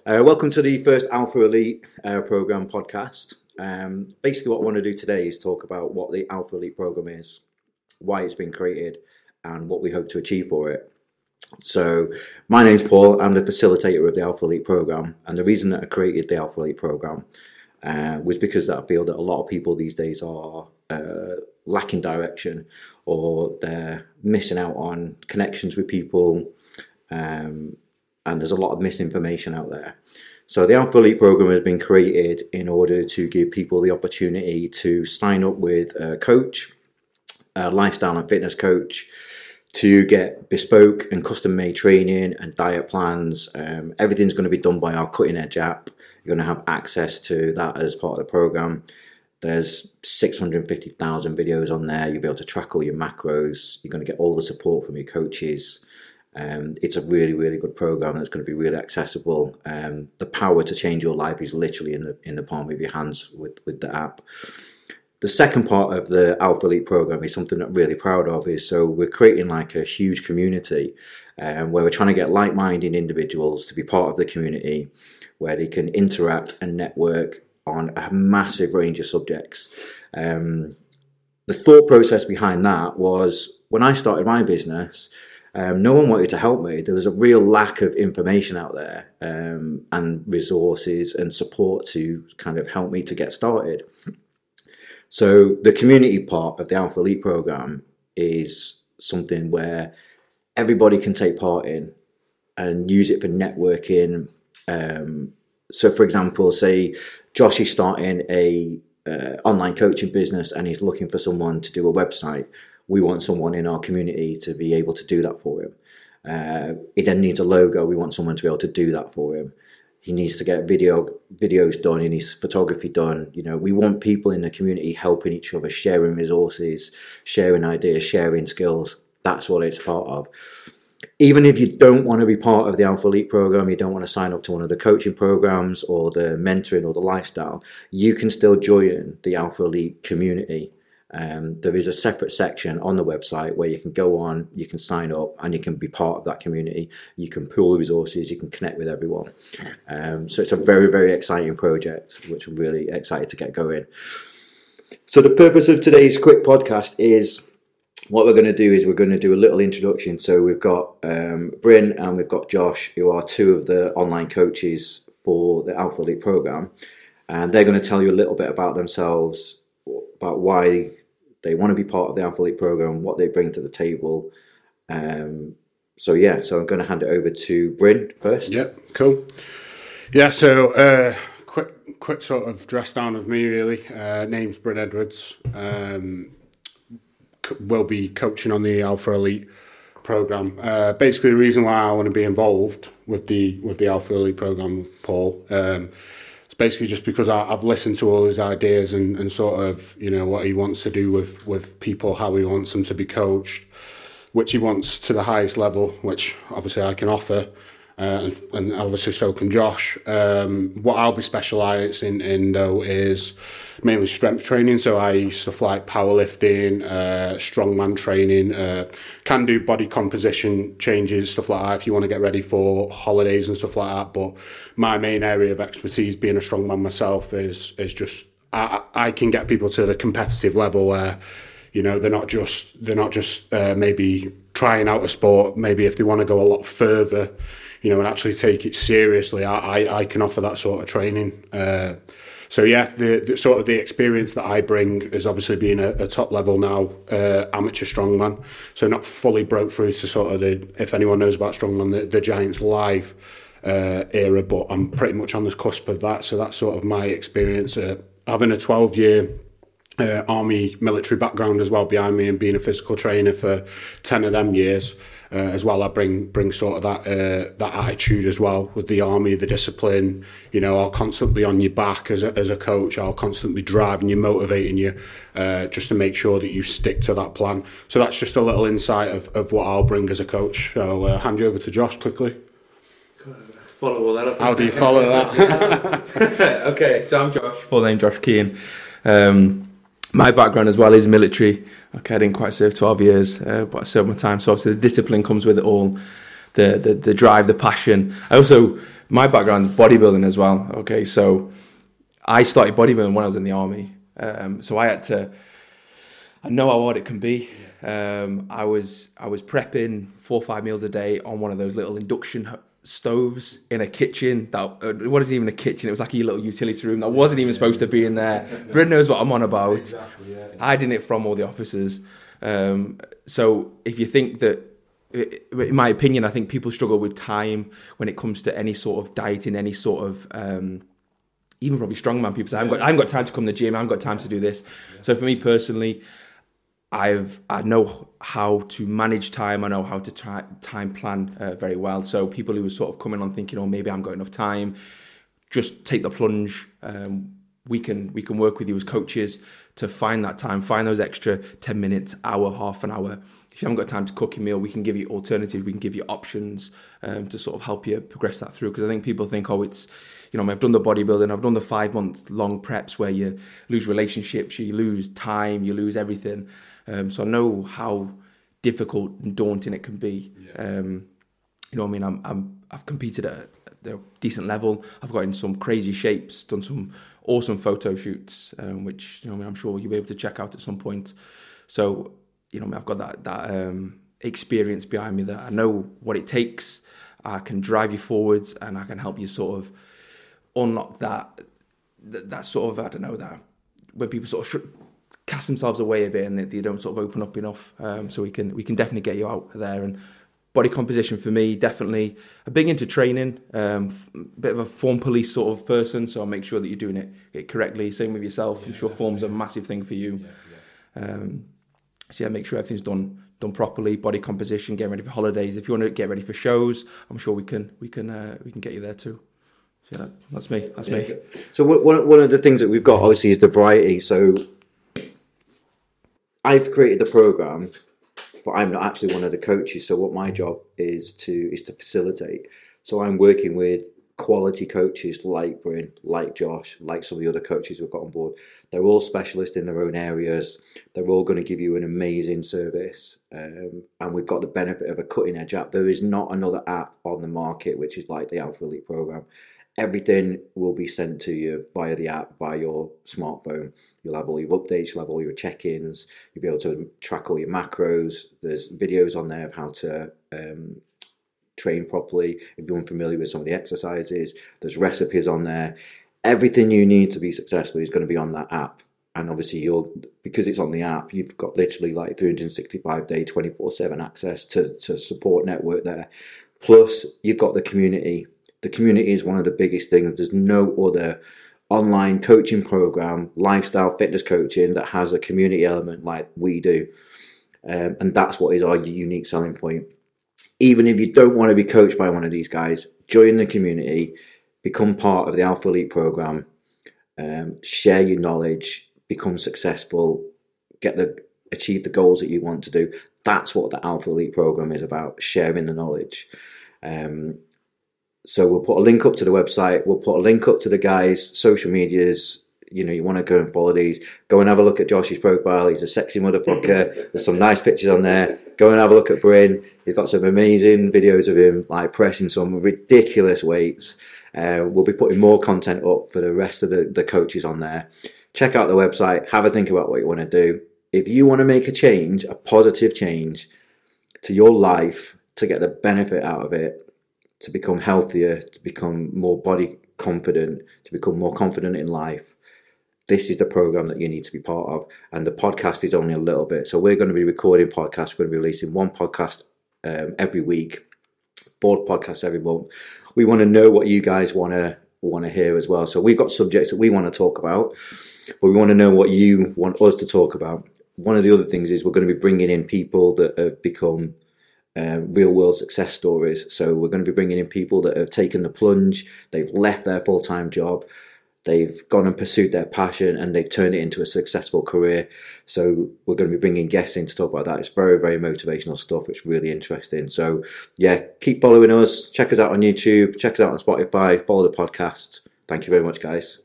Uh, welcome to the first Alpha Elite uh, program podcast. Um, basically, what I want to do today is talk about what the Alpha Elite program is, why it's been created, and what we hope to achieve for it. So, my name's Paul. I'm the facilitator of the Alpha Elite program, and the reason that I created the Alpha Elite program uh, was because I feel that a lot of people these days are uh, lacking direction or they're missing out on connections with people, um, and there's a lot of misinformation out there. So the Alpha Elite program has been created in order to give people the opportunity to sign up with a coach, a lifestyle and fitness coach, to get bespoke and custom made training and diet plans. Um, everything's going to be done by our cutting edge app. You're going to have access to that as part of the program. There's 650,000 videos on there. You'll be able to track all your macros. You're going to get all the support from your coaches. Um, it's a really, really good program that's going to be really accessible. Um, the power to change your life is literally in the in the palm of your hands with, with the app. The second part of the Alpha Elite program is something that I'm really proud of. Is so we're creating like a huge community, um, where we're trying to get like-minded individuals to be part of the community, where they can interact and network on a massive range of subjects. Um, the thought process behind that was when I started my business. Um, no one wanted to help me. There was a real lack of information out there um, and resources and support to kind of help me to get started. So the community part of the Alpha Elite program is something where everybody can take part in and use it for networking. Um, so, for example, say Josh is starting a uh, online coaching business and he's looking for someone to do a website. We want someone in our community to be able to do that for him. Uh, he then needs a logo. We want someone to be able to do that for him. He needs to get video videos done. He needs photography done. You know we want people in the community helping each other sharing resources sharing ideas sharing skills. That's what it's part of. Even if you don't want to be part of the alpha elite program you don't want to sign up to one of the coaching programs or the mentoring or the lifestyle you can still join the alpha elite community um, there is a separate section on the website where you can go on, you can sign up, and you can be part of that community. You can pool the resources, you can connect with everyone. Um, so it's a very, very exciting project, which I'm really excited to get going. So the purpose of today's quick podcast is what we're going to do is we're going to do a little introduction. So we've got um, Bryn and we've got Josh, who are two of the online coaches for the Alpha Elite program, and they're going to tell you a little bit about themselves, about why they want to be part of the Alpha Elite program, what they bring to the table. Um, so yeah, so I'm going to hand it over to Bryn first. Yeah, cool. Yeah, so uh, quick, quick sort of dress down of me really. Uh, name's Bryn Edwards. Um, will be coaching on the Alpha Elite program. Uh, basically, the reason why I want to be involved with the with the Alpha Elite program, Paul. Um, basically just because I, have listened to all his ideas and, and sort of you know what he wants to do with with people, how he wants them to be coached, which he wants to the highest level, which obviously I can offer. Uh, and obviously so can Josh. Um, what I'll be specialising in though is mainly strength training. So I stuff like powerlifting, uh, strongman training, uh, can do body composition changes, stuff like that if you want to get ready for holidays and stuff like that. But my main area of expertise, being a strongman myself, is is just I, I can get people to the competitive level where you know they're not just they're not just uh, maybe trying out a sport. Maybe if they want to go a lot further you know, and actually take it seriously, I, I, I can offer that sort of training. Uh, so yeah, the, the, sort of the experience that I bring is obviously being a, a top level now uh, amateur strongman. So not fully broke through to sort of the if anyone knows about strongman, the, the Giants live uh, era, but I'm pretty much on the cusp of that. So that's sort of my experience. Uh, having a 12 year uh, army military background as well behind me and being a physical trainer for 10 of them years uh, as well. I bring bring sort of that uh, that attitude as well with the army, the discipline. You know, I'll constantly be on your back as a, as a coach. I'll constantly driving you, motivating you, uh, just to make sure that you stick to that plan. So that's just a little insight of, of what I'll bring as a coach. So uh, hand you over to Josh quickly. Follow all that up. How do you follow that? okay, so I'm Josh. Full name Josh Keen. Um, my background as well is military. Okay, I didn't quite serve 12 years, uh, but I served my time. So obviously the discipline comes with it all. the the, the drive, the passion. I also my background is bodybuilding as well. Okay, so I started bodybuilding when I was in the army. Um, so I had to. I know how hard it can be. Um, I was I was prepping four or five meals a day on one of those little induction stoves in a kitchen that uh, what is even a kitchen it was like a little utility room that wasn't even supposed to be in there. Bryn knows what I'm on about. Exactly, yeah. hiding it from all the officers. Um, so if you think that in my opinion I think people struggle with time when it comes to any sort of dieting any sort of um, even probably strongman people say I haven't, got, I haven't got time to come to the gym I haven't got time to do this. So for me personally I've I know how to manage time. I know how to try, time plan uh, very well. So people who are sort of coming on thinking, oh, maybe I haven't got enough time, just take the plunge. Um, we can we can work with you as coaches to find that time, find those extra ten minutes, hour, half an hour. If you haven't got time to cook a meal, we can give you alternatives. We can give you options um, to sort of help you progress that through. Because I think people think, oh, it's you know, I've done the bodybuilding, I've done the five month long preps where you lose relationships, you lose time, you lose everything. Um, so I know how difficult and daunting it can be. Yeah. Um, you know, I mean, I'm, I'm I've competed at a decent level. I've got in some crazy shapes, done some awesome photo shoots, um, which you know, I mean, I'm sure you'll be able to check out at some point. So, you know, I've got that that um, experience behind me that I know what it takes. I can drive you forwards, and I can help you sort of unlock that that, that sort of I don't know that when people sort of cast themselves away a bit and they, they don't sort of open up enough. Um, so we can we can definitely get you out there. And body composition for me definitely a big into training um, a bit of a form police sort of person. So i'll make sure that you're doing it, it correctly. Same with yourself. Yeah, i'm sure form's a massive thing for you. Yeah, yeah. Um, so yeah make sure everything's done done properly. Body composition getting ready for holidays. If you want to get ready for shows i'm sure we can we can uh, we can get you there too. So yeah, that's me that's me. so one, one of the things that we've got obviously is the variety. So I've created the program, but I'm not actually one of the coaches. So what my job is to is to facilitate. So I'm working with quality coaches like Bryn, like Josh, like some of the other coaches we've got on board. They're all specialists in their own areas. They're all going to give you an amazing service, um, and we've got the benefit of a cutting edge app. There is not another app on the market which is like the Alpha Elite program everything will be sent to you via the app, via your smartphone. You'll have all your updates, you'll have all your check ins, you'll be able to track all your macros. There's videos on there of how to um, train properly. If you're unfamiliar with some of the exercises, there's recipes on there. Everything you need to be successful is going to be on that app. And obviously, you're because it's on the app, you've got literally like 365 day, 24 7 access to, to support network there. Plus, you've got the community the community is one of the biggest things. There's no other online coaching program, lifestyle fitness coaching that has a community element like we do. Um, and that's what is our unique selling point. Even if you don't want to be coached by one of these guys, join the community, become part of the Alpha Elite program, um, share your knowledge, become successful, get the achieve the goals that you want to do. That's what the Alpha Elite program is about: sharing the knowledge. Um, so we'll put a link up to the website. We'll put a link up to the guys' social medias. You know, you want to go and follow these. Go and have a look at Josh's profile. He's a sexy motherfucker. There's some nice pictures on there. Go and have a look at Bryn. He's got some amazing videos of him like pressing some ridiculous weights. Uh, we'll be putting more content up for the rest of the, the coaches on there. Check out the website. Have a think about what you want to do. If you want to make a change, a positive change to your life to get the benefit out of it, to become healthier, to become more body confident, to become more confident in life, this is the program that you need to be part of. And the podcast is only a little bit. So we're going to be recording podcasts. We're going to be releasing one podcast um, every week, four podcasts every month. We want to know what you guys want to want to hear as well. So we've got subjects that we want to talk about, but we want to know what you want us to talk about. One of the other things is we're going to be bringing in people that have become uh, real world success stories. So we're going to be bringing in people that have taken the plunge, they've left their full time job, they've gone and pursued their passion, and they've turned it into a successful career. So we're going to be bringing guests in to talk about that. It's very, very motivational stuff. It's really interesting. So yeah, keep following us. Check us out on YouTube. Check us out on Spotify. Follow the podcast. Thank you very much, guys.